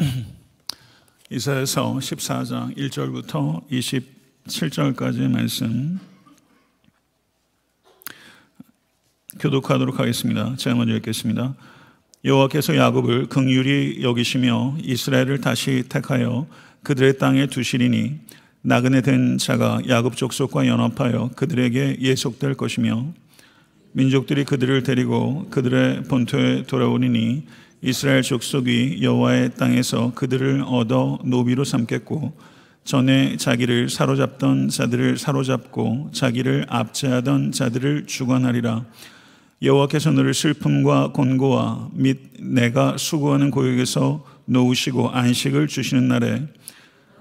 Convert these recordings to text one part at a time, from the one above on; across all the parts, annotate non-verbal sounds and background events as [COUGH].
[CLEARS THROAT] 이사에서 14장 1절부터 27절까지의 말씀 교독하도록 하겠습니다. 제가 먼저 읽겠습니다. 여호와께서 야곱을 긍휼히 여기시며 이스라엘을 다시 택하여 그들의 땅에 두시리니 나그네 된 자가 야곱 족속과 연합하여 그들에게 예속될 것이며 민족들이 그들을 데리고 그들의 본토에 돌아오리니 이스라엘 족속이 여호와의 땅에서 그들을 얻어 노비로 삼겠고 전에 자기를 사로잡던 자들을 사로잡고 자기를 압제하던 자들을 주관하리라. 여호와께서 너를 슬픔과 곤고와 및 내가 수고하는 고역에서 놓으시고 안식을 주시는 날에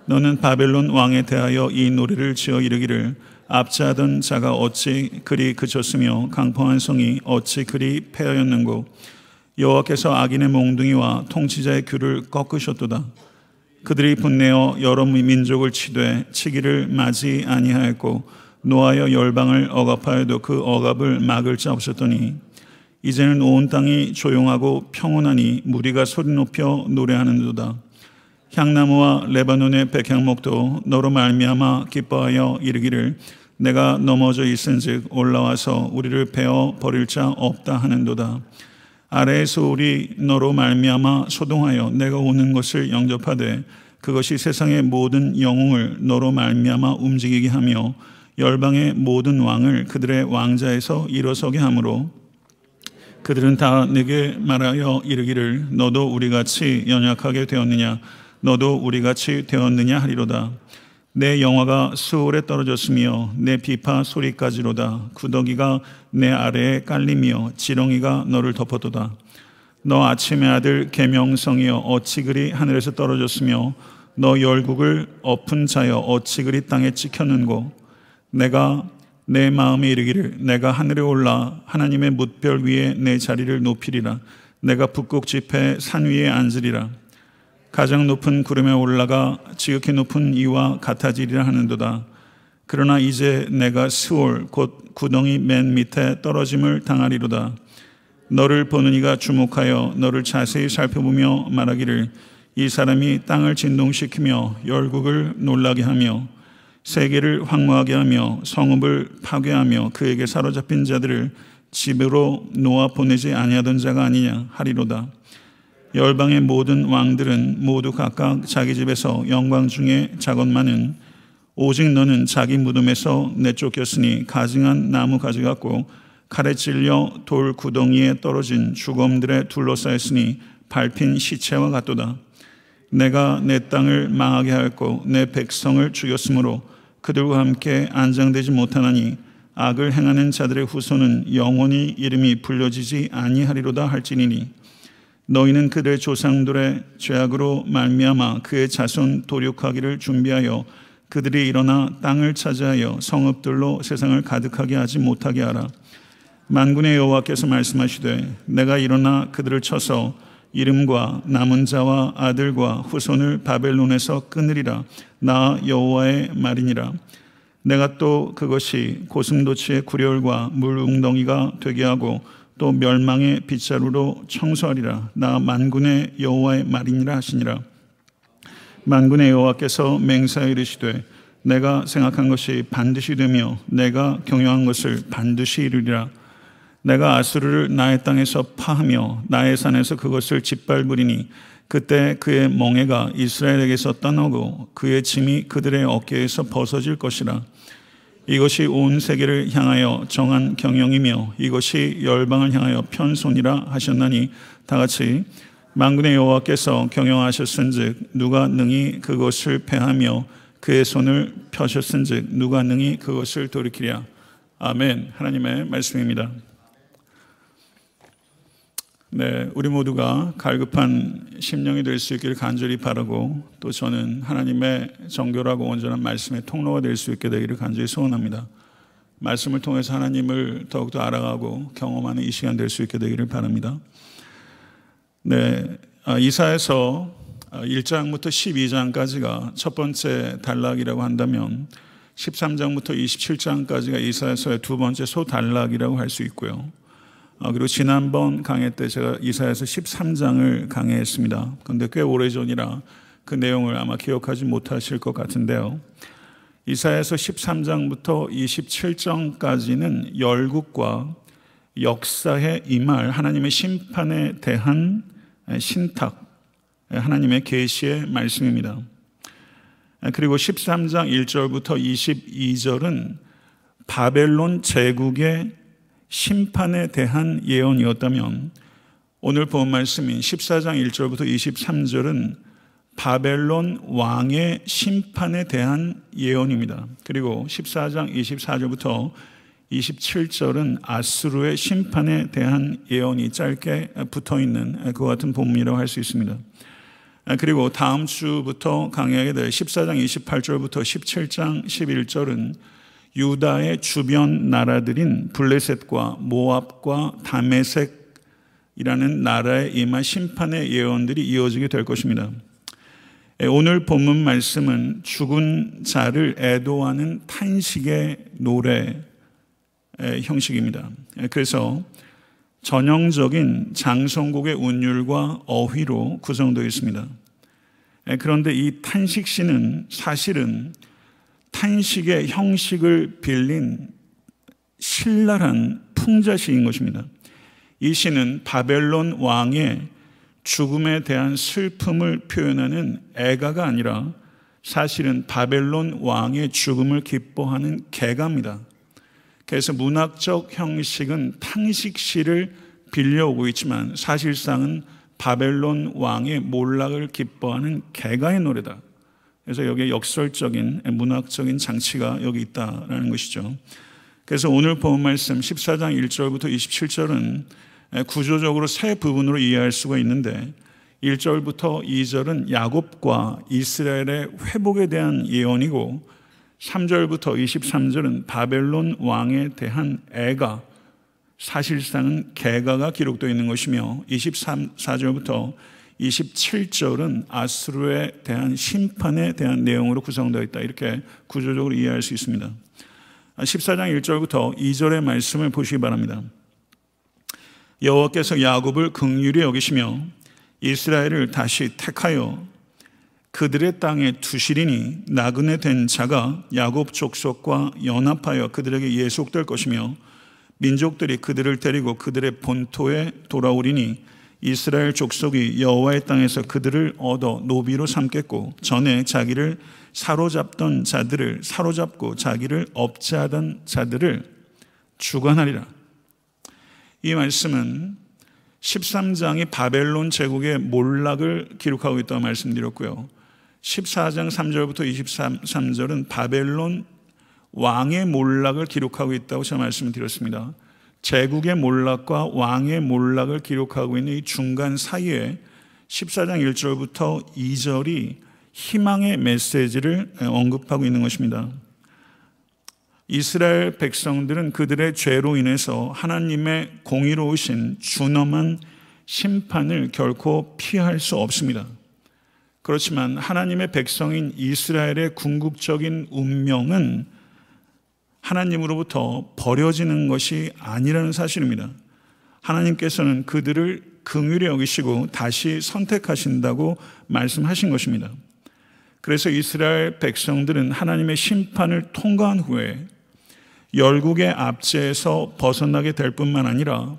너는 바벨론 왕에 대하여 이 노래를 지어 이르기를 압제하던 자가 어찌 그리 그쳤으며 강포한 성이 어찌 그리 폐하였는고 여호와께서 악인의 몽둥이와 통치자의 귤을 꺾으셨도다. 그들이 분내어 여러 민족을 치되 치기를 맞이 아니하였고 노하여 열방을 억압하여도 그 억압을 막을 자 없었더니 이제는 온 땅이 조용하고 평온하니 무리가 소리 높여 노래하는도다. 향나무와 레바논의 백향목도 너로 말미암아 기뻐하여 이르기를 내가 넘어져 있은즉 올라와서 우리를 베어 버릴 자 없다 하는도다. 아래에서 우리 너로 말미암아 소동하여 내가 오는 것을 영접하되 그것이 세상의 모든 영웅을 너로 말미암아 움직이게 하며 열방의 모든 왕을 그들의 왕자에서 일어서게 하므로 그들은 다 내게 말하여 이르기를 너도 우리 같이 연약하게 되었느냐? 너도 우리 같이 되었느냐 하리로다 내 영화가 수월에 떨어졌으며 내 비파 소리까지로다. 구더기가 내 아래에 깔리며 지렁이가 너를 덮었도다. 너 아침의 아들 계명성이여 어찌 그리 하늘에서 떨어졌으며 너 열국을 엎은 자여 어찌 그리 땅에 찍혔는고? 내가 내 마음에 이르기를 내가 하늘에 올라 하나님의 뭇별 위에 내 자리를 높이리라. 내가 북극 지폐 산 위에 앉으리라 가장 높은 구름에 올라가 지극히 높은 이와 같아지리라 하는도다. 그러나 이제 내가 스올 곧 구덩이 맨 밑에 떨어짐을 당하리로다. 너를 보는 이가 주목하여 너를 자세히 살펴보며 말하기를 이 사람이 땅을 진동시키며 열국을 놀라게 하며 세계를 황무하게 하며 성읍을 파괴하며 그에게 사로잡힌 자들을 집으로 놓아 보내지 아니하던 자가 아니냐 하리로다. 열방의 모든 왕들은 모두 각각 자기 집에서 영광 중에 작업만은 오직 너는 자기 무덤에서 내쫓겼으니 가증한 나무 가지 같고 칼에 찔려 돌 구덩이에 떨어진 죽음들에 둘러싸였으니 밟힌 시체와 같도다. 내가 내 땅을 망하게 하였고 내 백성을 죽였으므로 그들과 함께 안장되지 못하나니 악을 행하는 자들의 후손은 영원히 이름이 불려지지 아니하리로다 할지니니 너희는 그들의 조상들의 죄악으로 말미암아 그의 자손 도륙하기를 준비하여 그들이 일어나 땅을 차지하여 성읍들로 세상을 가득하게 하지 못하게 하라. 만군의 여호와께서 말씀하시되 내가 일어나 그들을 쳐서 이름과 남은 자와 아들과 후손을 바벨론에서 끊으리라. 나 여호와의 말이니라. 내가 또 그것이 고슴도치의 구렬과 물 웅덩이가 되게 하고 또 멸망의 빗자루로 청소하리라. 나 만군의 여호와의 말이니라 하시니라. 만군의 여호와께서 맹사에 이르시되 내가 생각한 것이 반드시 되며 내가 경영한 것을 반드시 이루리라. 내가 아수르를 나의 땅에서 파하며 나의 산에서 그것을 짓밟으리니 그때 그의 멍에가 이스라엘에게서 떠나고 그의 짐이 그들의 어깨에서 벗어질 것이라. 이것이 온 세계를 향하여 정한 경영이며 이것이 열방을 향하여 편손이라 하셨나니 다 같이 만군의 여호와께서 경영하셨은즉 누가 능히 그것을 패하며 그의 손을 펴셨은즉 누가 능히 그것을 돌이키랴 아멘 하나님의 말씀입니다. 네, 우리 모두가 갈급한 심령이 될 수 있기를 간절히 바라고 또 저는 하나님의 정결하고 온전한 말씀의 통로가 될 수 있게 되기를 간절히 소원합니다. 말씀을 통해서 하나님을 더욱더 알아가고 경험하는 이 시간 될 수 있게 되기를 바랍니다. 네, 아, 이사에서 1장부터 12장까지가 첫 번째 단락이라고 한다면 13장부터 27장까지가 이사에서의 두 번째 소단락이라고 할 수 있고요. 어, 그리고 지난번 강의 때 제가 이사에서 13장을 강의했습니다. 그런데 꽤 오래전이라 그 내용을 아마 기억하지 못하실 것 같은데요. 이사에서 13장부터 27장까지는 열국과 역사에 임할 하나님의 심판에 대한 신탁, 하나님의 계시의 말씀입니다. 그리고 13장 1절부터 22절은 바벨론 제국의 심판에 대한 예언이었다면 오늘 본 말씀인 14장 1절부터 23절은 바벨론 왕의 심판에 대한 예언입니다. 그리고 14장 24절부터 27절은 아스루의 심판에 대한 예언이 짧게 붙어 있는 그 같은 본문이라고 할 수 있습니다. 그리고 다음 주부터 강의하게 될 14장 28절부터 17장 11절은 유다의 주변 나라들인 블레셋과 모압과 다메섹이라는 나라에 임한 심판의 예언들이 이어지게 될 것입니다. 오늘 본문 말씀은 죽은 자를 애도하는 탄식의 노래 형식입니다. 그래서 전형적인 장성곡의 운율과 어휘로 구성되어 있습니다. 그런데 이 탄식시는 사실은 탄식의 형식을 빌린 신랄한 풍자시인 것입니다. 이 시는 바벨론 왕의 죽음에 대한 슬픔을 표현하는 애가가 아니라 사실은 바벨론 왕의 죽음을 기뻐하는 개가입니다. 그래서 문학적 형식은 탕식시를 빌려오고 있지만 사실상은 바벨론 왕의 몰락을 기뻐하는 개가의 노래다. 그래서 여기에 역설적인 문학적인 장치가 여기 있다라는 것이죠. 그래서 오늘 본 말씀 14장 1절부터 27절은 구조적으로 세 부분으로 이해할 수가 있는데 1절부터 2절은 야곱과 이스라엘의 회복에 대한 예언이고 3절부터 23절은 바벨론 왕에 대한 애가 사실상은 개가가 기록되어 있는 것이며 24절부터 27절은 아스루에 대한 심판에 대한 내용으로 구성되어 있다. 이렇게 구조적으로 이해할 수 있습니다. 14장 1절부터 2절의 말씀을 보시기 바랍니다. 여호와께서 야곱을 극률히 여기시며 이스라엘을 다시 택하여 그들의 땅에 두시리니 나그네 된 자가 야곱 족속과 연합하여 그들에게 예속될 것이며 민족들이 그들을 데리고 그들의 본토에 돌아오리니 이스라엘 족속이 여호와의 땅에서 그들을 얻어 노비로 삼겠고 전에 자기를 사로잡던 자들을 사로잡고 자기를 업자하던 자들을 주관하리라. 이 말씀은 13장이 바벨론 제국의 몰락을 기록하고 있다고 말씀드렸고요. 14장 3절부터 23절은 바벨론 왕의 몰락을 기록하고 있다고 제가 말씀을 드렸습니다. 제국의 몰락과 왕의 몰락을 기록하고 있는 이 중간 사이에 14장 1절부터 2절이 희망의 메시지를 언급하고 있는 것입니다. 이스라엘 백성들은 그들의 죄로 인해서 하나님의 공의로우신 준엄한 심판을 결코 피할 수 없습니다. 그렇지만 하나님의 백성인 이스라엘의 궁극적인 운명은 하나님으로부터 버려지는 것이 아니라는 사실입니다. 하나님께서는 그들을 긍휼히 여기시고 다시 선택하신다고 말씀하신 것입니다. 그래서 이스라엘 백성들은 하나님의 심판을 통과한 후에 열국의 압제에서 벗어나게 될 뿐만 아니라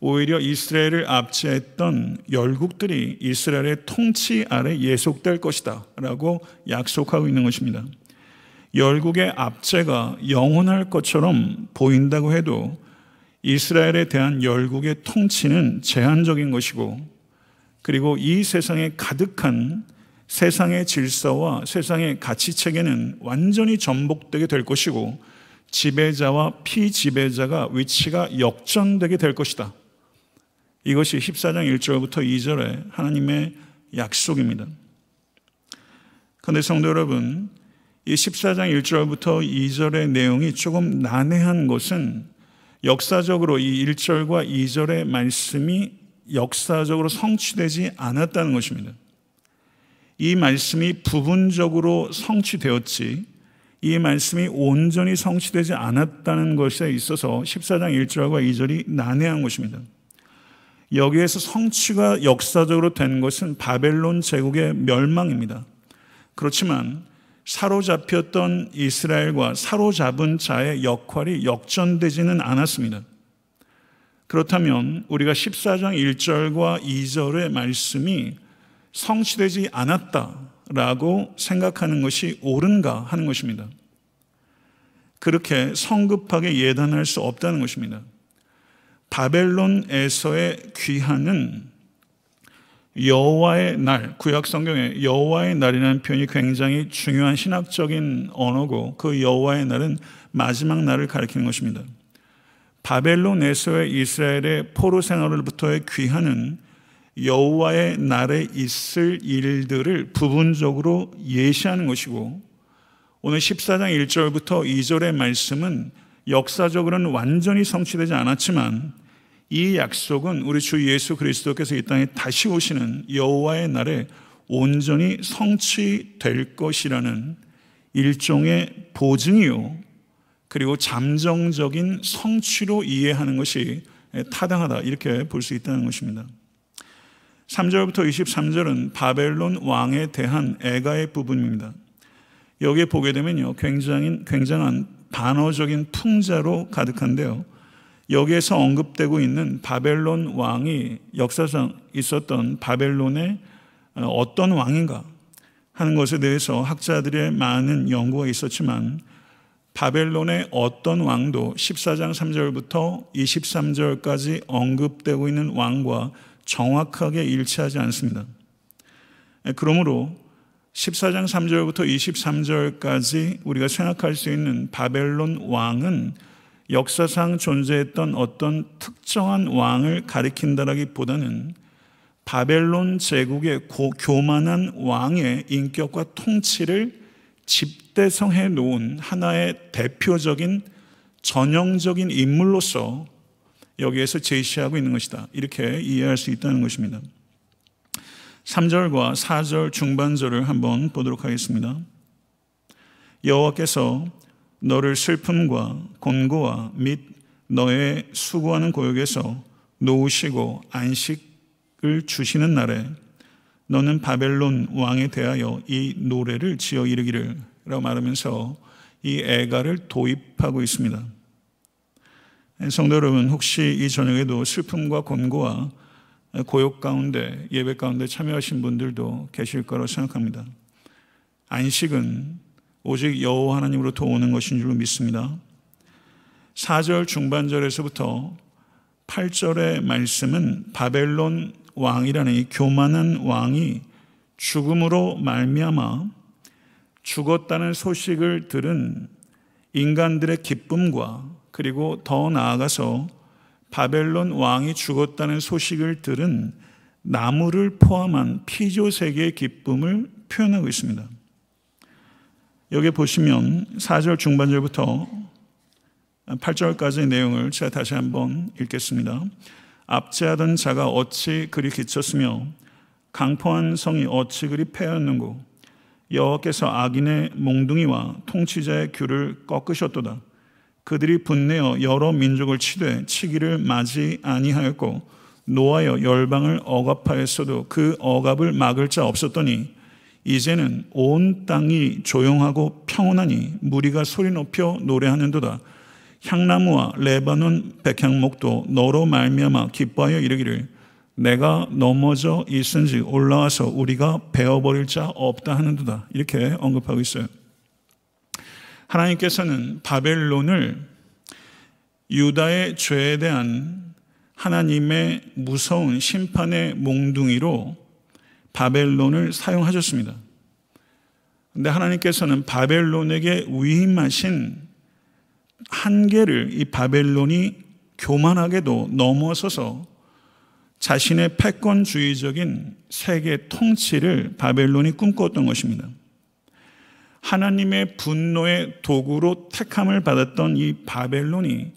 오히려 이스라엘을 압제했던 열국들이 이스라엘의 통치 아래 예속될 것이다 라고 약속하고 있는 것입니다. 열국의 압제가 영원할 것처럼 보인다고 해도 이스라엘에 대한 열국의 통치는 제한적인 것이고 그리고 이 세상에 가득한 세상의 질서와 세상의 가치 체계는 완전히 전복되게 될 것이고 지배자와 피지배자가 위치가 역전되게 될 것이다. 이것이 14장 1절부터 2절의 하나님의 약속입니다. 그런데 성도 여러분, 이 14장 1절부터 2절의 내용이 조금 난해한 것은 역사적으로 이 1절과 2절의 말씀이 역사적으로 성취되지 않았다는 것입니다. 이 말씀이 부분적으로 성취되었지 이 말씀이 온전히 성취되지 않았다는 것에 있어서 14장 1절과 2절이 난해한 것입니다. 여기에서 성취가 역사적으로 된 것은 바벨론 제국의 멸망입니다. 그렇지만 사로잡혔던 이스라엘과 사로잡은 자의 역할이 역전되지는 않았습니다. 그렇다면 우리가 14장 1절과 2절의 말씀이 성취되지 않았다라고 생각하는 것이 옳은가 하는 것입니다. 그렇게 성급하게 예단할 수 없다는 것입니다. 바벨론에서의 귀환은 여호와의 날, 구약 성경에 여호와의 날이라는 표현이 굉장히 중요한 신학적인 언어고 그 여호와의 날은 마지막 날을 가리키는 것입니다. 바벨론에서의 이스라엘의 포로 생활로부터의 귀환은 여호와의 날에 있을 일들을 부분적으로 예시하는 것이고 오늘 14장 1절부터 2절의 말씀은 역사적으로는 완전히 성취되지 않았지만 이 약속은 우리 주 예수 그리스도께서 이 땅에 다시 오시는 여호와의 날에 온전히 성취될 것이라는 일종의 보증이요. 그리고 잠정적인 성취로 이해하는 것이 타당하다. 이렇게 볼 수 있다는 것입니다. 3절부터 23절은 바벨론 왕에 대한 애가의 부분입니다. 여기에 보게 되면요. 굉장히, 굉장한 반어적인 풍자로 가득한데요. 여기에서 언급되고 있는 바벨론 왕이 역사상 있었던 바벨론의 어떤 왕인가 하는 것에 대해서 학자들의 많은 연구가 있었지만 바벨론의 어떤 왕도 14장 3절부터 23절까지 언급되고 있는 왕과 정확하게 일치하지 않습니다. 그러므로 14장 3절부터 23절까지 우리가 생각할 수 있는 바벨론 왕은 역사상 존재했던 어떤 특정한 왕을 가리킨다라기보다는 바벨론 제국의 고, 교만한 왕의 인격과 통치를 집대성해 놓은 하나의 대표적인 전형적인 인물로서 여기에서 제시하고 있는 것이다. 이렇게 이해할 수 있다는 것입니다. 3절과 4절 중반절을 한번 보도록 하겠습니다. 여호와께서 너를 슬픔과 곤고와 및 너의 수고하는 고역에서 놓으시고 안식을 주시는 날에 너는 바벨론 왕에 대하여 이 노래를 지어 이르기를 라고 말하면서 이 애가를 도입하고 있습니다. 성도 여러분, 혹시 이 저녁에도 슬픔과 곤고와 고역 가운데, 예배 가운데 참여하신 분들도 계실 거라고 생각합니다. 안식은 오직 여호와 하나님으로부터 오는 것인 줄로 믿습니다. 4절 중반절에서부터 8절의 말씀은 바벨론 왕이라는 이 교만한 왕이 죽음으로 말미암아 죽었다는 소식을 들은 인간들의 기쁨과 그리고 더 나아가서 바벨론 왕이 죽었다는 소식을 들은 나무를 포함한 피조 세계의 기쁨을 표현하고 있습니다. 여기 보시면 4절 중반절부터 8절까지의 내용을 제가 다시 한번 읽겠습니다. 압제하던 자가 어찌 그리 기쳤으며 강포한 성이 어찌 그리 패였는고 여호와께서 악인의 몽둥이와 통치자의 귤을 꺾으셨도다. 그들이 분내어 여러 민족을 치되 치기를 맞이 아니하였고 노하여 열방을 억압하였어도 그 억압을 막을 자 없었더니 이제는 온 땅이 조용하고 평온하니 무리가 소리 높여 노래하는도다. 향나무와 레바논 백향목도 너로 말미암아 기뻐하여 이르기를 내가 넘어져 있은지 올라와서 우리가 베어버릴 자 없다 하는도다. 이렇게 언급하고 있어요. 하나님께서는 바벨론을 유다의 죄에 대한 하나님의 무서운 심판의 몽둥이로 바벨론을 사용하셨습니다. 근데 하나님께서는 바벨론에게 위임하신 한계를 이 바벨론이 교만하게도 넘어서서 자신의 패권주의적인 세계 통치를 바벨론이 꿈꿨던 것입니다. 하나님의 분노의 도구로 택함을 받았던 이 바벨론이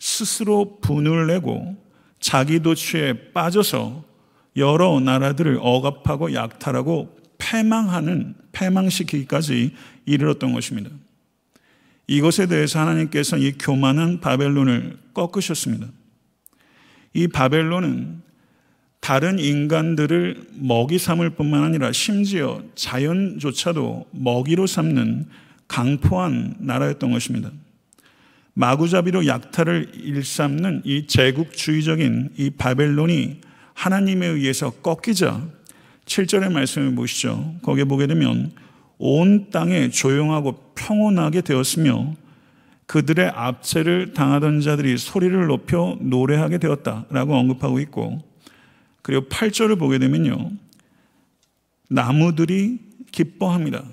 스스로 분을 내고 자기 도취에 빠져서 여러 나라들을 억압하고 약탈하고 패망하는 패망시키기까지 이르렀던 것입니다. 이것에 대해서 하나님께서 이 교만한 바벨론을 꺾으셨습니다. 이 바벨론은 다른 인간들을 먹이 삼을 뿐만 아니라 심지어 자연조차도 먹이로 삼는 강포한 나라였던 것입니다. 마구잡이로 약탈을 일삼는 이 제국주의적인 이 바벨론이 하나님에 의해서 꺾이자 7절의 말씀을 보시죠. 거기에 보게 되면 온 땅에 조용하고 평온하게 되었으며 그들의 압제를 당하던 자들이 소리를 높여 노래하게 되었다라고 언급하고 있고 그리고 8절을 보게 되면요. 나무들이 기뻐합니다.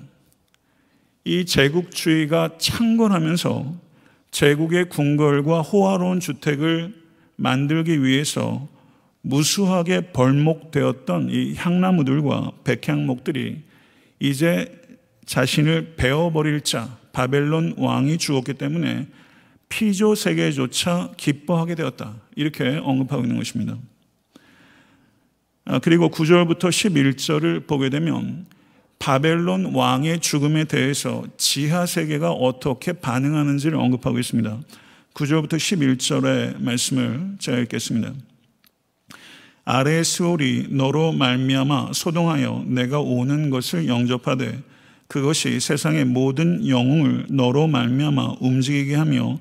이 제국주의가 창건하면서 제국의 궁궐과 호화로운 주택을 만들기 위해서 무수하게 벌목되었던 이 향나무들과 백향목들이 이제 자신을 베어버릴 자 바벨론 왕이 죽었기 때문에 피조 세계조차 기뻐하게 되었다. 이렇게 언급하고 있는 것입니다. 아, 그리고 9절부터 11절을 보게 되면 바벨론 왕의 죽음에 대해서 지하 세계가 어떻게 반응하는지를 언급하고 있습니다. 9절부터 11절의 말씀을 제가 읽겠습니다. 아래 스올이 너로 말미암아 소동하여 내가 오는 것을 영접하되 그것이 세상의 모든 영웅을 너로 말미암아 움직이게 하며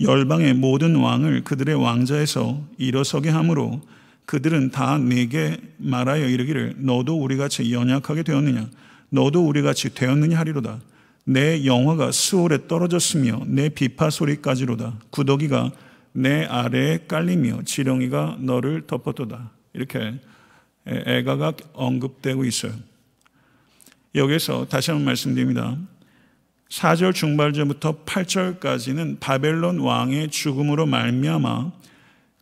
열방의 모든 왕을 그들의 왕자에서 일어서게 하므로 그들은 다 내게 말하여 이르기를 너도 우리같이 연약하게 되었느냐? 너도 우리같이 되었느냐 하리로다. 내 영화가 수월에 떨어졌으며 내 비파 소리까지로다. 구더기가 내 아래에 깔리며 지렁이가 너를 덮었도다 이렇게 애가가 언급되고 있어요. 여기서 다시 한번 말씀드립니다. 4절 중반절부터 8절까지는 바벨론 왕의 죽음으로 말미암아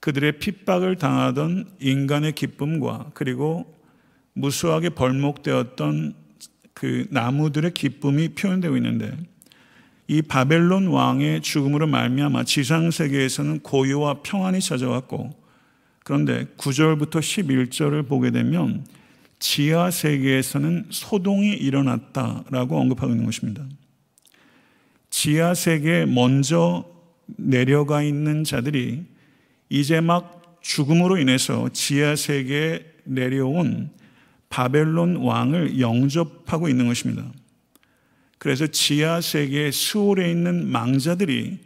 그들의 핍박을 당하던 인간의 기쁨과 그리고 무수하게 벌목되었던 그 나무들의 기쁨이 표현되고 있는데 이 바벨론 왕의 죽음으로 말미암아 지상 세계에서는 고요와 평안이 찾아왔고 그런데 9절부터 11절을 보게 되면 지하 세계에서는 소동이 일어났다라고 언급하고 있는 것입니다. 지하 세계에 먼저 내려가 있는 자들이 이제 막 죽음으로 인해서 지하 세계에 내려온 바벨론 왕을 영접하고 있는 것입니다. 그래서 지하 세계 수월에 있는 망자들이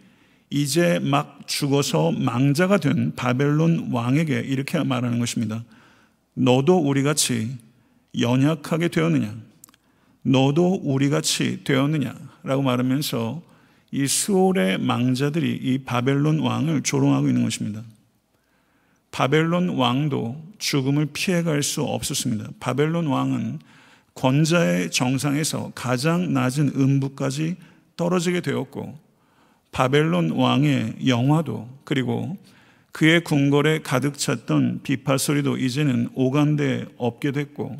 이제 막 죽어서 망자가 된 바벨론 왕에게 이렇게 말하는 것입니다. 너도 우리 같이 연약하게 되었느냐? 너도 우리 같이 되었느냐? 라고 말하면서 이 수올의 망자들이 이 바벨론 왕을 조롱하고 있는 것입니다. 바벨론 왕도 죽음을 피해갈 수 없었습니다. 바벨론 왕은 권자의 정상에서 가장 낮은 음부까지 떨어지게 되었고 바벨론 왕의 영화도 그리고 그의 궁궐에 가득 찼던 비파 소리도 이제는 오간데 없게 됐고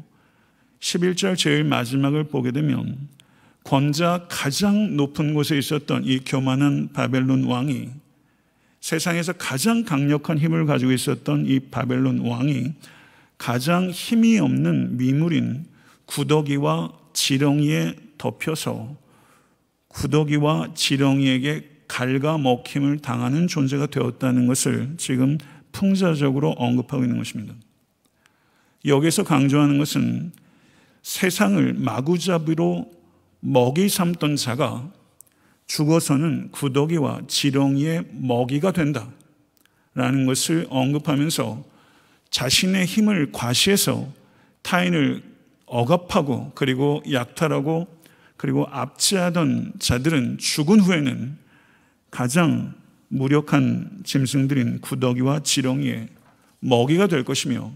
11절 제일 마지막을 보게 되면 권자 가장 높은 곳에 있었던 이 교만한 바벨론 왕이 세상에서 가장 강력한 힘을 가지고 있었던 이 바벨론 왕이 가장 힘이 없는 미물인 구더기와 지렁이에 덮여서 구더기와 지렁이에게 갉아먹힘을 당하는 존재가 되었다는 것을 지금 풍자적으로 언급하고 있는 것입니다. 여기서 강조하는 것은 세상을 마구잡이로 먹이 삼던 자가 죽어서는 구더기와 지렁이의 먹이가 된다. 라는 것을 언급하면서 자신의 힘을 과시해서 타인을 억압하고 그리고 약탈하고 그리고 압제하던 자들은 죽은 후에는 가장 무력한 짐승들인 구더기와 지렁이의 먹이가 될 것이며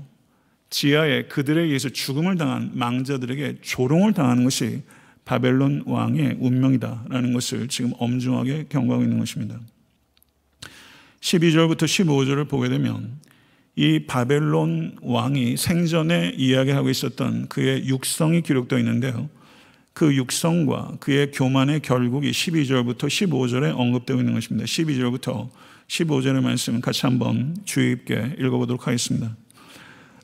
지하에 그들에 의해서 죽음을 당한 망자들에게 조롱을 당하는 것이 바벨론 왕의 운명이다라는 것을 지금 엄중하게 경고하고 있는 것입니다. 12절부터 15절을 보게 되면 이 바벨론 왕이 생전에 이야기하고 있었던 그의 육성이 기록되어 있는데요. 그 육성과 그의 교만의 결국이 12절부터 15절에 언급되고 있는 것입니다. 12절부터 15절의 말씀 같이 한번 주의 깊게 읽어보도록 하겠습니다.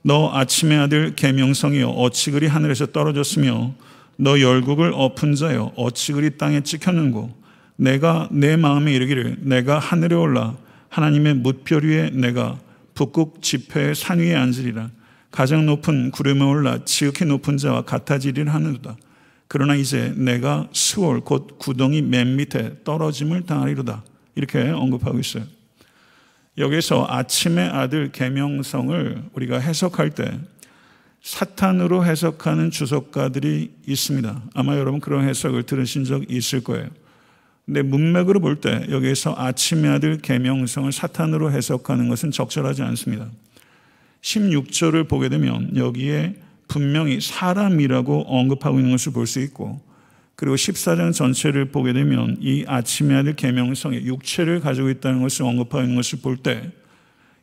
너 아침의 아들 계명성이여 어찌 그리 하늘에서 떨어졌으며 너 열국을 엎은 자여 어찌 그리 땅에 찍혔는고 내가 내 마음에 이르기를 내가 하늘에 올라 하나님의 뭇별 위에 내가 북극 지폐의 산 위에 앉으리라 가장 높은 구름에 올라 지극히 높은 자와 같아지리라 하느도다 그러나 이제 내가 수월 곧 구덩이 맨 밑에 떨어짐을 당하리로다 이렇게 언급하고 있어요. 여기서 아침의 아들 계명성을 우리가 해석할 때 사탄으로 해석하는 주석가들이 있습니다. 아마 여러분 그런 해석을 들으신 적 있을 거예요. 근데 문맥으로 볼 때 여기에서 아침의 아들 계명성을 사탄으로 해석하는 것은 적절하지 않습니다. 16절을 보게 되면 여기에 분명히 사람이라고 언급하고 있는 것을 볼 수 있고 그리고 14장 전체를 보게 되면 이 아침의 아들 계명성의 육체를 가지고 있다는 것을 언급하고 있는 것을 볼 때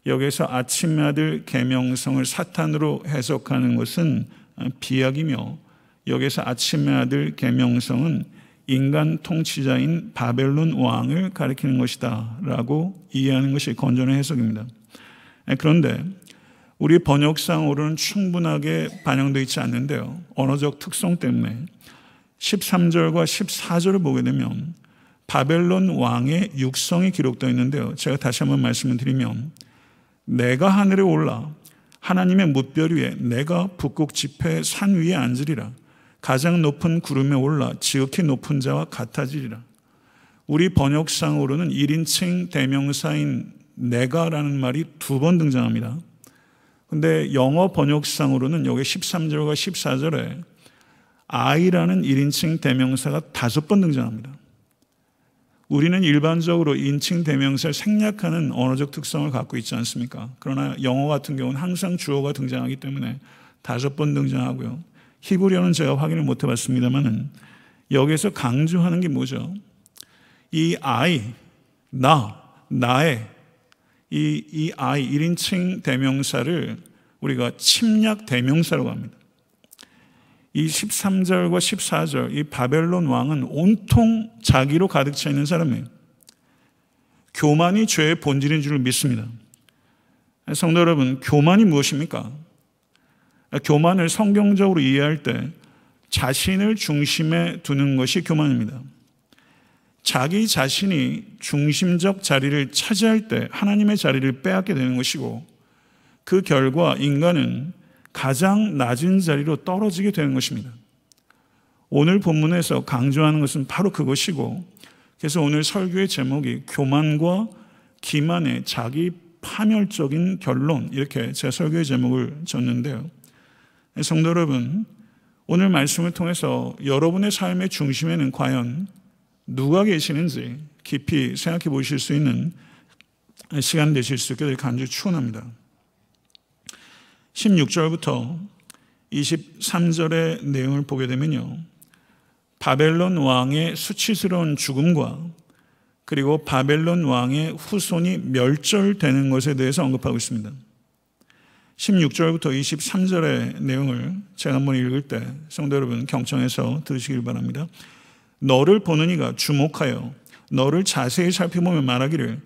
여기서 아침의 아들 계명성을 사탄으로 해석하는 것은 비약이며 여기서 아침의 아들 계명성은 인간 통치자인 바벨론 왕을 가리키는 것이다라고 이해하는 것이 건전한 해석입니다. 그런데 우리 번역상으로는 충분하게 반영되어 있지 않는데요. 언어적 특성 때문에 13절과 14절을 보게 되면 바벨론 왕의 육성이 기록되어 있는데요. 제가 다시 한번 말씀을 드리면 내가 하늘에 올라 하나님의 뭇별 위에 내가 북극 지폐 산 위에 앉으리라. 가장 높은 구름에 올라 지극히 높은 자와 같아지리라. 우리 번역상으로는 1인칭 대명사인 내가라는 말이 두 번 등장합니다. 근데 영어 번역상으로는 여기 13절과 14절에 I라는 1인칭 대명사가 다섯 번 등장합니다. 우리는 일반적으로 인칭 대명사를 생략하는 언어적 특성을 갖고 있지 않습니까? 그러나 영어 같은 경우는 항상 주어가 등장하기 때문에 다섯 번 등장하고요. 히브리어는 제가 확인을 못 해봤습니다만은 여기서 강조하는 게 뭐죠? 이 I, 나, 나의 이, 이 I, 1인칭 대명사를 우리가 침략 대명사라고 합니다. 이 13절과 14절, 이 바벨론 왕은 온통 자기로 가득 차 있는 사람이에요. 교만이 죄의 본질인 줄 믿습니다. 성도 여러분, 교만이 무엇입니까? 교만을 성경적으로 이해할 때 자신을 중심에 두는 것이 교만입니다. 자기 자신이 중심적 자리를 차지할 때 하나님의 자리를 빼앗게 되는 것이고 그 결과 인간은 가장 낮은 자리로 떨어지게 되는 것입니다. 오늘 본문에서 강조하는 것은 바로 그것이고 그래서 오늘 설교의 제목이 교만과 기만의 자기 파멸적인 결론 이렇게 제 설교의 제목을 줬는데요. 성도 여러분, 오늘 말씀을 통해서 여러분의 삶의 중심에는 과연 누가 계시는지 깊이 생각해 보실 수 있는 시간 되실 수 있게 간절히 축원합니다. 16절부터 23절의 내용을 보게 되면요. 바벨론 왕의 수치스러운 죽음과 그리고 바벨론 왕의 후손이 멸절되는 것에 대해서 언급하고 있습니다. 16절부터 23절의 내용을 제가 한번 읽을 때 성도 여러분 경청해서 들으시길 바랍니다. 너를 보는 이가 주목하여 너를 자세히 살펴보며 말하기를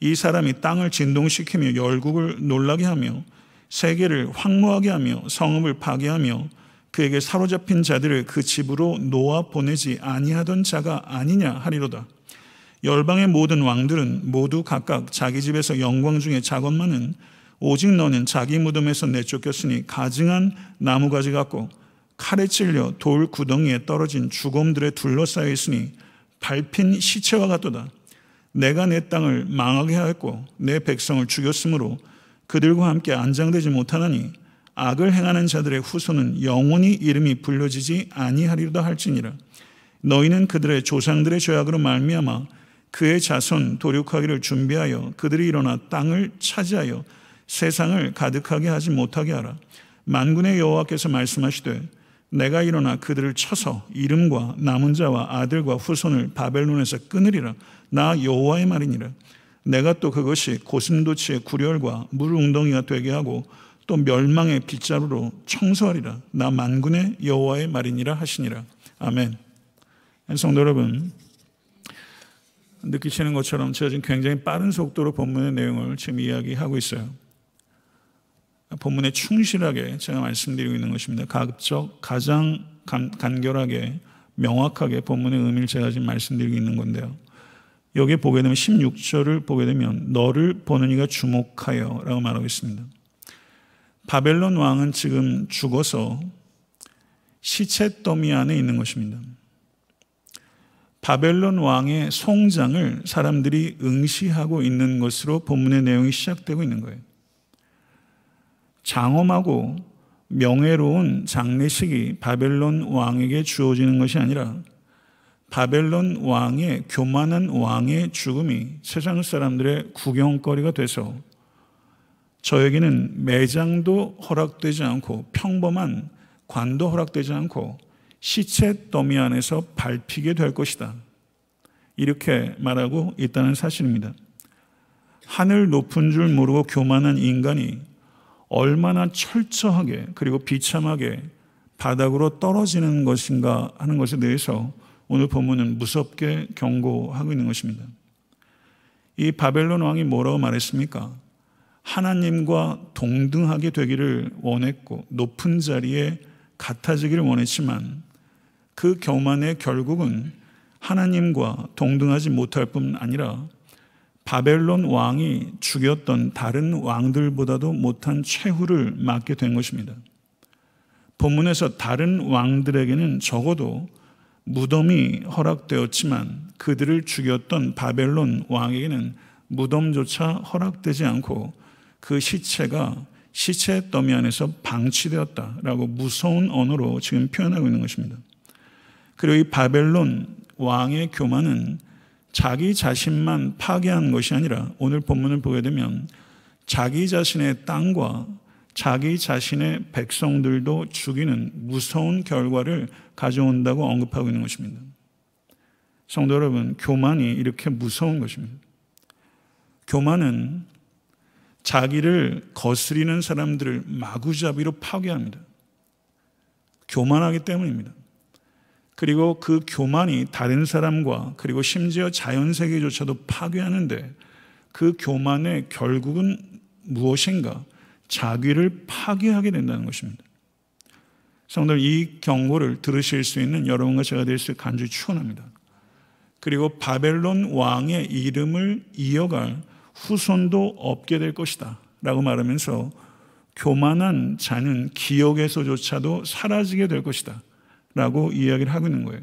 이 사람이 땅을 진동시키며 열국을 놀라게 하며 세계를 황무하게 하며 성읍을 파괴하며 그에게 사로잡힌 자들을 그 집으로 놓아 보내지 아니하던 자가 아니냐 하리로다. 열방의 모든 왕들은 모두 각각 자기 집에서 영광 중에 작업만은 오직 너는 자기 무덤에서 내쫓겼으니 가증한 나무가지 같고 칼에 찔려 돌 구덩이에 떨어진 죽음들에 둘러싸여 있으니 밟힌 시체와 같도다. 내가 내 땅을 망하게 하였고 내 백성을 죽였으므로 그들과 함께 안장되지 못하나니 악을 행하는 자들의 후손은 영원히 이름이 불려지지 아니하리로다 할지니라. 너희는 그들의 조상들의 죄악으로 말미암아 그의 자손 도륙하기를 준비하여 그들이 일어나 땅을 차지하여 세상을 가득하게 하지 못하게 하라. 만군의 여호와께서 말씀하시되 내가 일어나 그들을 쳐서 이름과 남은 자와 아들과 후손을 바벨론에서 끊으리라. 나 여호와의 말이니라. 내가 또 그것이 고슴도치의 구렬과 물 웅덩이가 되게 하고 또 멸망의 빗자루로 청소하리라. 나 만군의 여호와의 말이니라 하시니라. 아멘. 성도 여러분, 느끼시는 것처럼 제가 지금 굉장히 빠른 속도로 본문의 내용을 지금 이야기하고 있어요. 본문에 충실하게 제가 말씀드리고 있는 것입니다. 가급적 가장 간, 간결하게 명확하게 본문의 의미를 제가 지금 말씀드리고 있는 건데요. 여기에 보게 되면 16절을 보게 되면 너를 보는 이가 주목하여 라고 말하고 있습니다. 바벨론 왕은 지금 죽어서 시체 더미 안에 있는 것입니다. 바벨론 왕의 송장을 사람들이 응시하고 있는 것으로 본문의 내용이 시작되고 있는 거예요. 장엄하고 명예로운 장례식이 바벨론 왕에게 주어지는 것이 아니라 바벨론 왕의 교만한 왕의 죽음이 세상 사람들의 구경거리가 돼서 저에게는 매장도 허락되지 않고 평범한 관도 허락되지 않고 시체 더미 안에서 밟히게 될 것이다. 이렇게 말하고 있다는 사실입니다. 하늘 높은 줄 모르고 교만한 인간이 얼마나 철저하게 그리고 비참하게 바닥으로 떨어지는 것인가 하는 것에 대해서 오늘 본문은 무섭게 경고하고 있는 것입니다. 이 바벨론 왕이 뭐라고 말했습니까? 하나님과 동등하게 되기를 원했고 높은 자리에 같아지기를 원했지만 그 교만의 결국은 하나님과 동등하지 못할 뿐 아니라 바벨론 왕이 죽였던 다른 왕들보다도 못한 최후를 맞게 된 것입니다. 본문에서 다른 왕들에게는 적어도 무덤이 허락되었지만 그들을 죽였던 바벨론 왕에게는 무덤조차 허락되지 않고 그 시체가 시체 더미 안에서 방치되었다라고 무서운 언어로 지금 표현하고 있는 것입니다. 그리고 이 바벨론 왕의 교만은 자기 자신만 파괴한 것이 아니라 오늘 본문을 보게 되면 자기 자신의 땅과 자기 자신의 백성들도 죽이는 무서운 결과를 가져온다고 언급하고 있는 것입니다. 성도 여러분, 교만이 이렇게 무서운 것입니다. 교만은 자기를 거스리는 사람들을 마구잡이로 파괴합니다. 교만하기 때문입니다. 그리고 그 교만이 다른 사람과 그리고 심지어 자연 세계조차도 파괴하는데 그 교만의 결국은 무엇인가? 자기를 파괴하게 된다는 것입니다. 성도들 이 경고를 들으실 수 있는 여러분과 제가 될 수 간절히 축원합니다. 그리고 바벨론 왕의 이름을 이어갈 후손도 없게 될 것이다. 라고 말하면서 교만한 자는 기억에서조차도 사라지게 될 것이다. 라고 이야기를 하고 있는 거예요.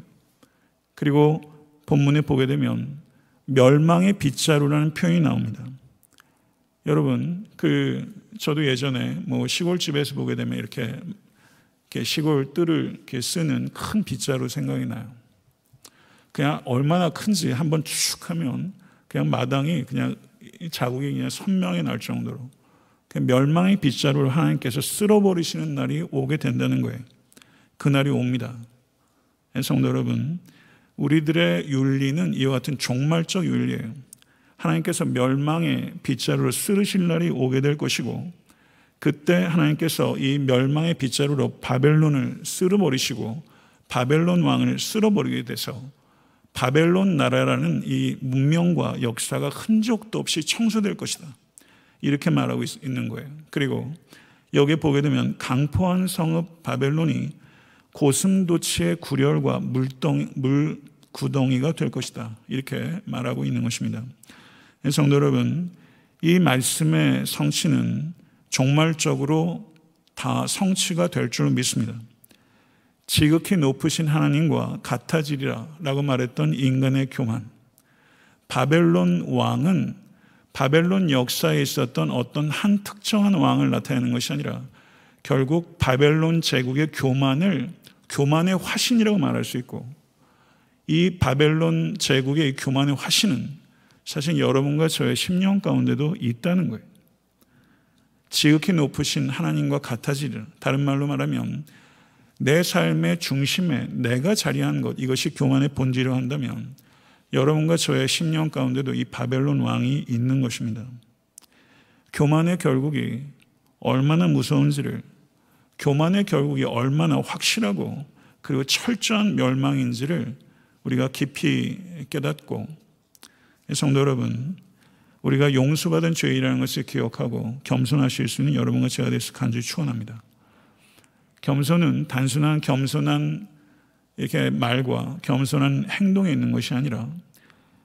그리고 본문에 보게 되면 멸망의 빗자루라는 표현이 나옵니다. 여러분, 그, 저도 예전에 뭐 시골집에서 보게 되면 이렇게 시골 뜰을 이렇게 쓰는 큰 빗자루 생각이 나요. 그냥 얼마나 큰지 한번 쭉 하면 그냥 마당이 그냥 자국이 그냥 선명히 날 정도로 멸망의 빗자루를 하나님께서 쓸어버리시는 날이 오게 된다는 거예요. 그날이 옵니다. 성도 여러분, 우리들의 윤리는 이와 같은 종말적 윤리예요. 하나님께서 멸망의 빗자루를 쓰르실 날이 오게 될 것이고 그때 하나님께서 이 멸망의 빗자루로 바벨론을 쓸어버리시고 바벨론 왕을 쓸어버리게 돼서 바벨론 나라라는 이 문명과 역사가 흔적도 없이 청소될 것이다. 이렇게 말하고 있는 거예요. 그리고 여기에 보게 되면 강포한 성읍 바벨론이 고슴도치의 구렬과 물동, 물구덩이가 될 것이다. 이렇게 말하고 있는 것입니다. 성도 여러분, 이 말씀의 성취는 종말적으로 다 성취가 될 줄 믿습니다. 지극히 높으신 하나님과 같아지리라 라고 말했던 인간의 교만. 바벨론 왕은 바벨론 역사에 있었던 어떤 한 특정한 왕을 나타내는 것이 아니라 결국 바벨론 제국의 교만을 교만의 화신이라고 말할 수 있고 이 바벨론 제국의 교만의 화신은 사실 여러분과 저의 심령 가운데도 있다는 거예요. 지극히 높으신 하나님과 같아지리라. 다른 말로 말하면 내 삶의 중심에 내가 자리한 것 이것이 교만의 본질이라고 한다면 여러분과 저의 심령 가운데도 이 바벨론 왕이 있는 것입니다. 교만의 결국이 얼마나 무서운지를 교만의 결국이 얼마나 확실하고 그리고 철저한 멸망인지를 우리가 깊이 깨닫고 성도 여러분 우리가 용서받은 죄이라는 것을 기억하고 겸손하실 수 있는 여러분과 제가 되서 간절히 축원합니다. 겸손은 단순한 겸손한 이렇게 말과 겸손한 행동에 있는 것이 아니라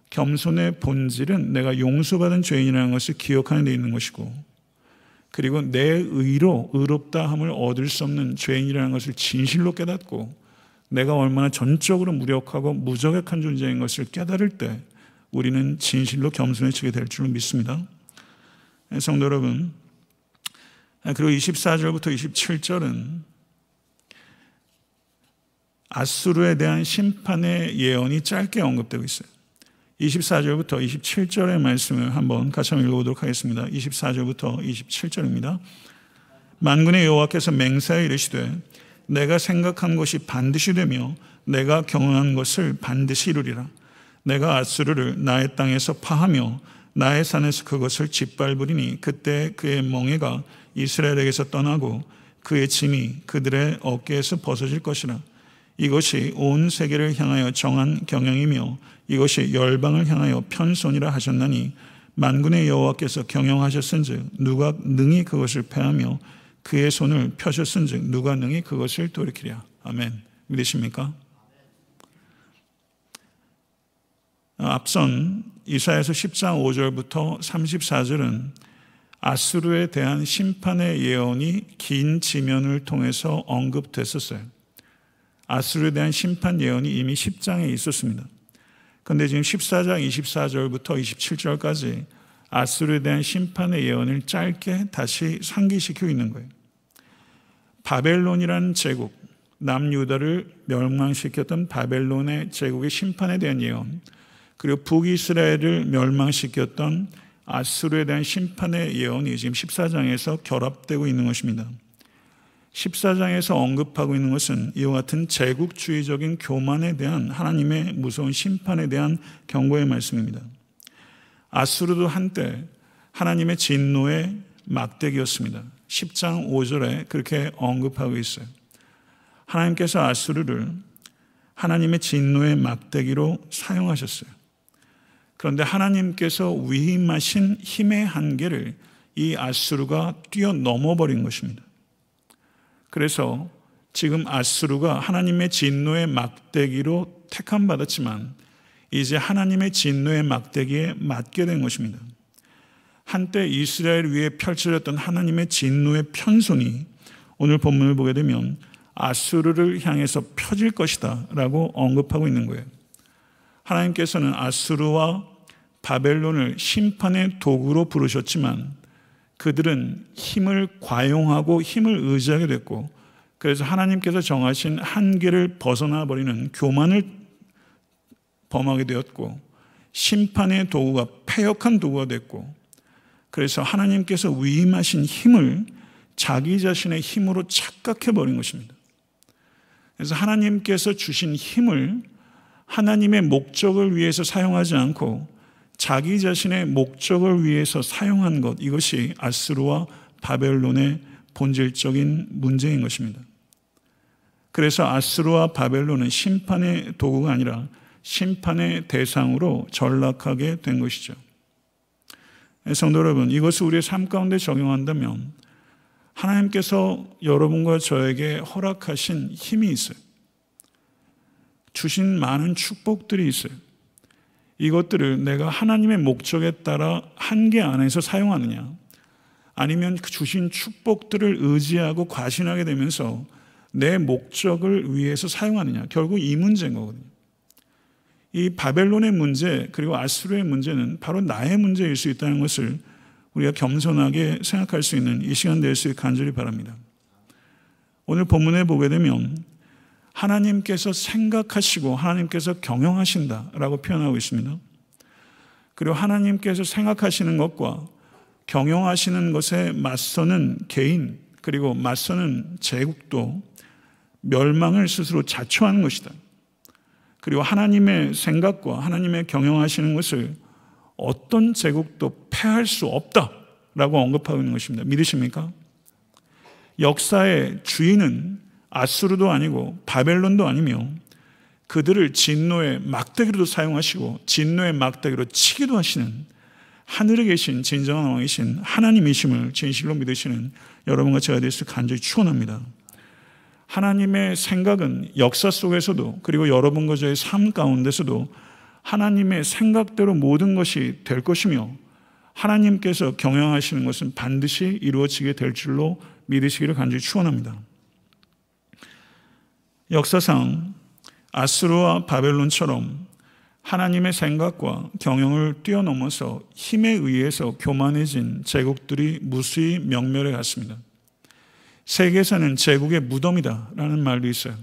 겸손의 본질은 내가 용서받은 죄인이라는 것을 기억하는 데 있는 것이고 그리고 내 의로 의롭다함을 얻을 수 없는 죄인이라는 것을 진실로 깨닫고 내가 얼마나 전적으로 무력하고 무저격한 존재인 것을 깨달을 때 우리는 진실로 겸손해지게 될 줄로 믿습니다. 성도 여러분, 그리고 24절부터 27절은 아수르에 대한 심판의 예언이 짧게 언급되고 있어요. 24절부터 27절의 말씀을 한번 같이 한번 읽어보도록 하겠습니다. 24절부터 27절입니다. 만군의 여호와께서 맹세하여 이르시되 내가 생각한 것이 반드시 되며 내가 경험한 것을 반드시 이루리라. 내가 아수르를 나의 땅에서 파하며 나의 산에서 그것을 짓밟으리니 그때 그의 멍에가 이스라엘에게서 떠나고 그의 짐이 그들의 어깨에서 벗어질 것이라. 이것이 온 세계를 향하여 정한 경영이며 이것이 열방을 향하여 편손이라 하셨나니 만군의 여호와께서 경영하셨은즉 누가 능히 그것을 패하며 그의 손을 펴셨은즉 누가 능히 그것을 돌이키랴. 아멘. 믿으십니까? 앞선 이사야서 10장 5절부터 34절은 아수르에 대한 심판의 예언이 긴 지면을 통해서 언급됐었어요. 아수르에 대한 심판 예언이 이미 10장에 있었습니다. 그런데 지금 14장 24절부터 27절까지 아수르에 대한 심판의 예언을 짧게 다시 상기시키고 있는 거예요. 바벨론이라는 제국, 남유다를 멸망시켰던 바벨론의 제국의 심판에 대한 예언, 그리고 북이스라엘을 멸망시켰던 아수르에 대한 심판의 예언이 지금 14장에서 결합되고 있는 것입니다. 14장에서 언급하고 있는 것은 이와 같은 제국주의적인 교만에 대한 하나님의 무서운 심판에 대한 경고의 말씀입니다. 아수르도 한때 하나님의 진노의 막대기였습니다. 10장 5절에 그렇게 언급하고 있어요. 하나님께서 아수르를 하나님의 진노의 막대기로 사용하셨어요. 그런데 하나님께서 위임하신 힘의 한계를 이 아수르가 뛰어넘어 버린 것입니다. 그래서 지금 아수르가 하나님의 진노의 막대기로 택함 받았지만 이제 하나님의 진노의 막대기에 맞게 된 것입니다. 한때 이스라엘 위에 펼쳐졌던 하나님의 진노의 편손이 오늘 본문을 보게 되면 아수르를 향해서 펴질 것이다 라고 언급하고 있는 거예요. 하나님께서는 아수르와 바벨론을 심판의 도구로 부르셨지만 그들은 힘을 과용하고 힘을 의지하게 됐고 그래서 하나님께서 정하신 한계를 벗어나 버리는 교만을 범하게 되었고 심판의 도구가 폐역한 도구가 됐고 그래서 하나님께서 위임하신 힘을 자기 자신의 힘으로 착각해 버린 것입니다. 그래서 하나님께서 주신 힘을 하나님의 목적을 위해서 사용하지 않고 자기 자신의 목적을 위해서 사용한 것, 이것이 아스루와 바벨론의 본질적인 문제인 것입니다. 그래서 아스루와 바벨론은 심판의 도구가 아니라 심판의 대상으로 전락하게 된 것이죠. 성도 여러분, 이것을 우리의 삶 가운데 적용한다면 하나님께서 여러분과 저에게 허락하신 힘이 있어요. 주신 많은 축복들이 있어요. 이것들을 내가 하나님의 목적에 따라 한계 안에서 사용하느냐, 아니면 그 주신 축복들을 의지하고 과신하게 되면서 내 목적을 위해서 사용하느냐, 결국 이 문제인 거거든요. 이 바벨론의 문제, 그리고 아수르의 문제는 바로 나의 문제일 수 있다는 것을 우리가 겸손하게 생각할 수 있는 이 시간 될 수 있게 간절히 바랍니다. 오늘 본문에 보게 되면 하나님께서 생각하시고 하나님께서 경영하신다라고 표현하고 있습니다. 그리고 하나님께서 생각하시는 것과 경영하시는 것에 맞서는 개인 그리고 맞서는 제국도 멸망을 스스로 자초하는 것이다. 그리고 하나님의 생각과 하나님의 경영하시는 것을 어떤 제국도 패할 수 없다라고 언급하고 있는 것입니다. 믿으십니까? 역사의 주인은 아수르도 아니고 바벨론도 아니며 그들을 진노의 막대기로도 사용하시고 진노의 막대기로 치기도 하시는 하늘에 계신 진정한 왕이신 하나님이심을 진실로 믿으시는 여러분과 제가 될수 간절히 축원합니다. 하나님의 생각은 역사 속에서도 그리고 여러분과 저의 삶 가운데서도 하나님의 생각대로 모든 것이 될 것이며 하나님께서 경영하시는 것은 반드시 이루어지게 될 줄로 믿으시기를 간절히 축원합니다. 역사상 아스루와 바벨론처럼 하나님의 생각과 경영을 뛰어넘어서 힘에 의해서 교만해진 제국들이 무수히 명멸해 갔습니다. 세계에서는 제국의 무덤이다라는 말도 있어요.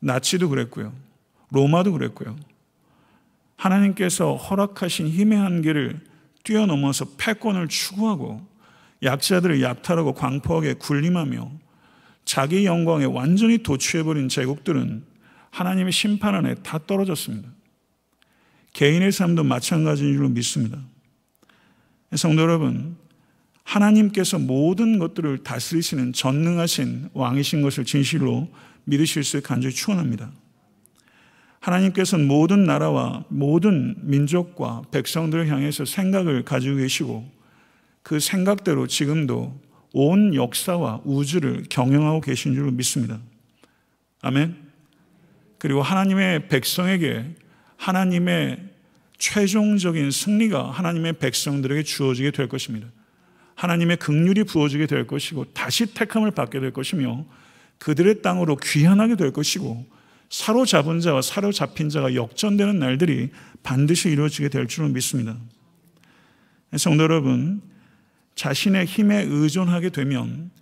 나치도 그랬고요. 로마도 그랬고요. 하나님께서 허락하신 힘의 한계를 뛰어넘어서 패권을 추구하고 약자들을 약탈하고 광포하게 군림하며 자기 영광에 완전히 도취해버린 제국들은 하나님의 심판 안에 다 떨어졌습니다. 개인의 삶도 마찬가지인 줄로 믿습니다. 성도 여러분, 하나님께서 모든 것들을 다스리시는 전능하신 왕이신 것을 진실로 믿으실 수 간절히 축원합니다. 하나님께서는 모든 나라와 모든 민족과 백성들을 향해서 생각을 가지고 계시고 그 생각대로 지금도 온 역사와 우주를 경영하고 계신 줄로 믿습니다. 아멘. 그리고 하나님의 백성에게 하나님의 최종적인 승리가 하나님의 백성들에게 주어지게 될 것입니다. 하나님의 극률이 부어지게 될 것이고 다시 택함을 받게 될 것이며 그들의 땅으로 귀환하게 될 것이고 사로잡은 자와 사로잡힌 자가 역전되는 날들이 반드시 이루어지게 될 줄은 믿습니다. 성도 여러분, 자신의 힘에 의존하게 되면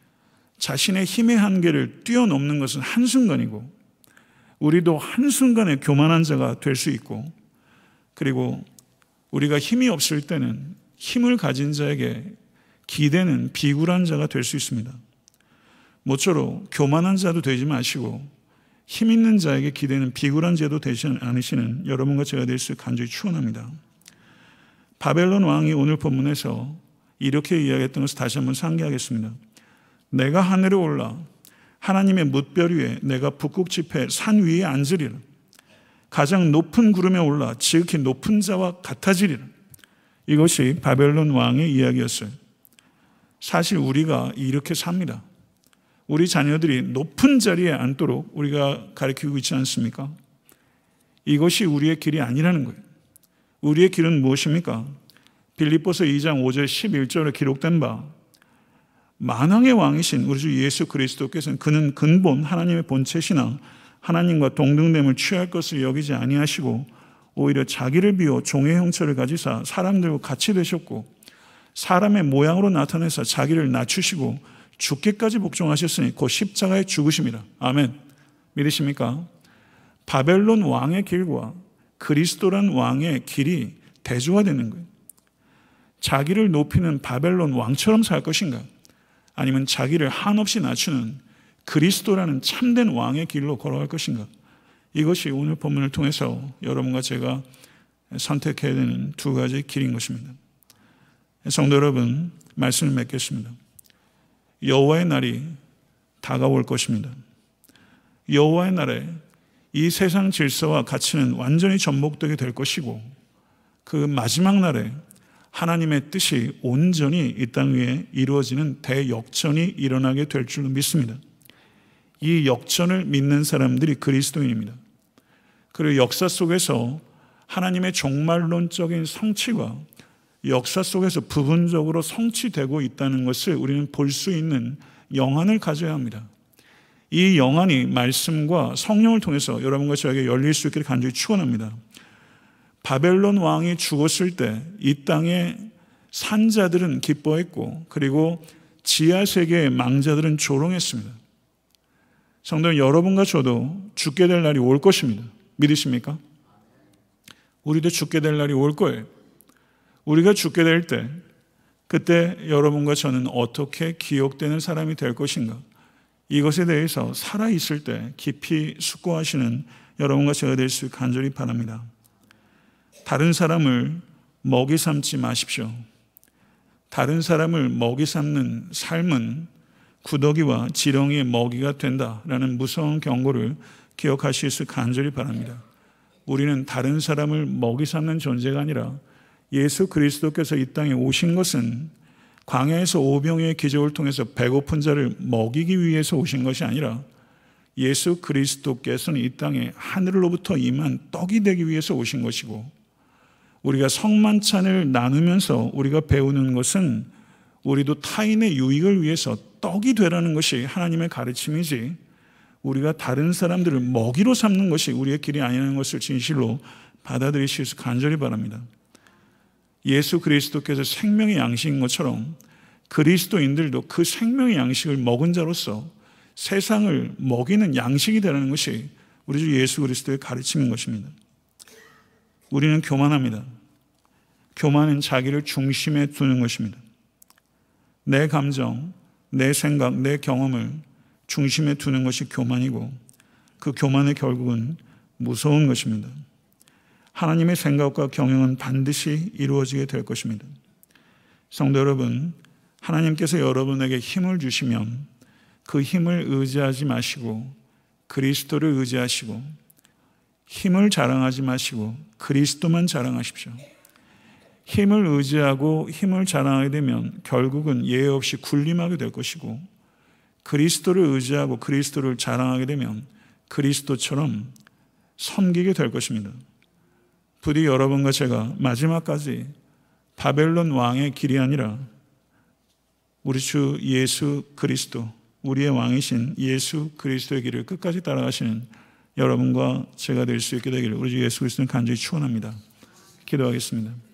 자신의 힘의 한계를 뛰어넘는 것은 한순간이고 우리도 한순간에 교만한 자가 될 수 있고 그리고 우리가 힘이 없을 때는 힘을 가진 자에게 기대는 비굴한 자가 될 수 있습니다. 모쪼록 교만한 자도 되지 마시고 힘 있는 자에게 기대는 비굴한 자도 되지 않으시는 여러분과 제가 될 수 간절히 축원합니다. 바벨론 왕이 오늘 본문에서 이렇게 이야기했던 것을 다시 한번 상기하겠습니다. 내가 하늘에 올라 하나님의 뭇별 위에 내가 북극 지폐 산 위에 앉으리라. 가장 높은 구름에 올라 지극히 높은 자와 같아지리라. 이것이 바벨론 왕의 이야기였어요. 사실 우리가 이렇게 삽니다. 우리 자녀들이 높은 자리에 앉도록 우리가 가르치고 있지 않습니까? 이것이 우리의 길이 아니라는 거예요. 우리의 길은 무엇입니까? 빌립보서 2장 5절 11절에 기록된 바 만왕의 왕이신 우리 주 예수 그리스도께서는 그는 근본 하나님의 본체시나 하나님과 동등됨을 취할 것을 여기지 아니하시고 오히려 자기를 비워 종의 형체를 가지사 사람들과 같이 되셨고 사람의 모양으로 나타내서 자기를 낮추시고 죽기까지 복종하셨으니 곧 십자가에 죽으십니다. 아멘. 믿으십니까? 바벨론 왕의 길과 그리스도란 왕의 길이 대조화되는 거예요. 자기를 높이는 바벨론 왕처럼 살 것인가? 아니면 자기를 한없이 낮추는 그리스도라는 참된 왕의 길로 걸어갈 것인가? 이것이 오늘 본문을 통해서 여러분과 제가 선택해야 되는 두 가지 길인 것입니다. 성도 여러분, 말씀을 맺겠습니다. 여호와의 날이 다가올 것입니다. 여호와의 날에 이 세상 질서와 가치는 완전히 전복되게 될 것이고 그 마지막 날에 하나님의 뜻이 온전히 이 땅 위에 이루어지는 대역전이 일어나게 될 줄로 믿습니다. 이 역전을 믿는 사람들이 그리스도인입니다. 그리고 역사 속에서 하나님의 종말론적인 성취가 역사 속에서 부분적으로 성취되고 있다는 것을 우리는 볼 수 있는 영안을 가져야 합니다. 이 영안이 말씀과 성령을 통해서 여러분과 저에게 열릴 수 있기를 간절히 축원합니다. 바벨론 왕이 죽었을 때 이 땅의 산자들은 기뻐했고 그리고 지하 세계의 망자들은 조롱했습니다. 성도 여러분과 저도 죽게 될 날이 올 것입니다. 믿으십니까? 우리도 죽게 될 날이 올 거예요. 우리가 죽게 될 때, 그때 여러분과 저는 어떻게 기억되는 사람이 될 것인가? 이것에 대해서 살아있을 때 깊이 숙고하시는 여러분과 제가 될 수 간절히 바랍니다. 다른 사람을 먹이 삼지 마십시오. 다른 사람을 먹이 삼는 삶은 구더기와 지렁이의 먹이가 된다라는 무서운 경고를 기억하실 수 간절히 바랍니다. 우리는 다른 사람을 먹이 삼는 존재가 아니라 예수 그리스도께서 이 땅에 오신 것은 광야에서 오병의 기적을 통해서 배고픈 자를 먹이기 위해서 오신 것이 아니라 예수 그리스도께서는 이 땅에 하늘로부터 임한 떡이 되기 위해서 오신 것이고 우리가 성만찬을 나누면서 우리가 배우는 것은 우리도 타인의 유익을 위해서 떡이 되라는 것이 하나님의 가르침이지 우리가 다른 사람들을 먹이로 삼는 것이 우리의 길이 아니라는 것을 진실로 받아들이시길 간절히 바랍니다. 예수 그리스도께서 생명의 양식인 것처럼 그리스도인들도 그 생명의 양식을 먹은 자로서 세상을 먹이는 양식이 되라는 것이 우리 주 예수 그리스도의 가르침인 것입니다. 우리는 교만합니다. 교만은 자기를 중심에 두는 것입니다. 내 감정, 내 생각, 내 경험을 중심에 두는 것이 교만이고 그 교만의 결국은 무서운 것입니다. 하나님의 생각과 경영은 반드시 이루어지게 될 것입니다. 성도 여러분, 하나님께서 여러분에게 힘을 주시면 그 힘을 의지하지 마시고 그리스도를 의지하시고 힘을 자랑하지 마시고 그리스도만 자랑하십시오. 힘을 의지하고 힘을 자랑하게 되면 결국은 예외 없이 군림하게 될 것이고 그리스도를 의지하고 그리스도를 자랑하게 되면 그리스도처럼 섬기게 될 것입니다. 부디 여러분과 제가 마지막까지 바벨론 왕의 길이 아니라 우리 주 예수 그리스도 우리의 왕이신 예수 그리스도의 길을 끝까지 따라가시는 여러분과 제가 될 수 있게 되기를 우리 주 예수 그리스도는 간절히 축원합니다. 기도하겠습니다.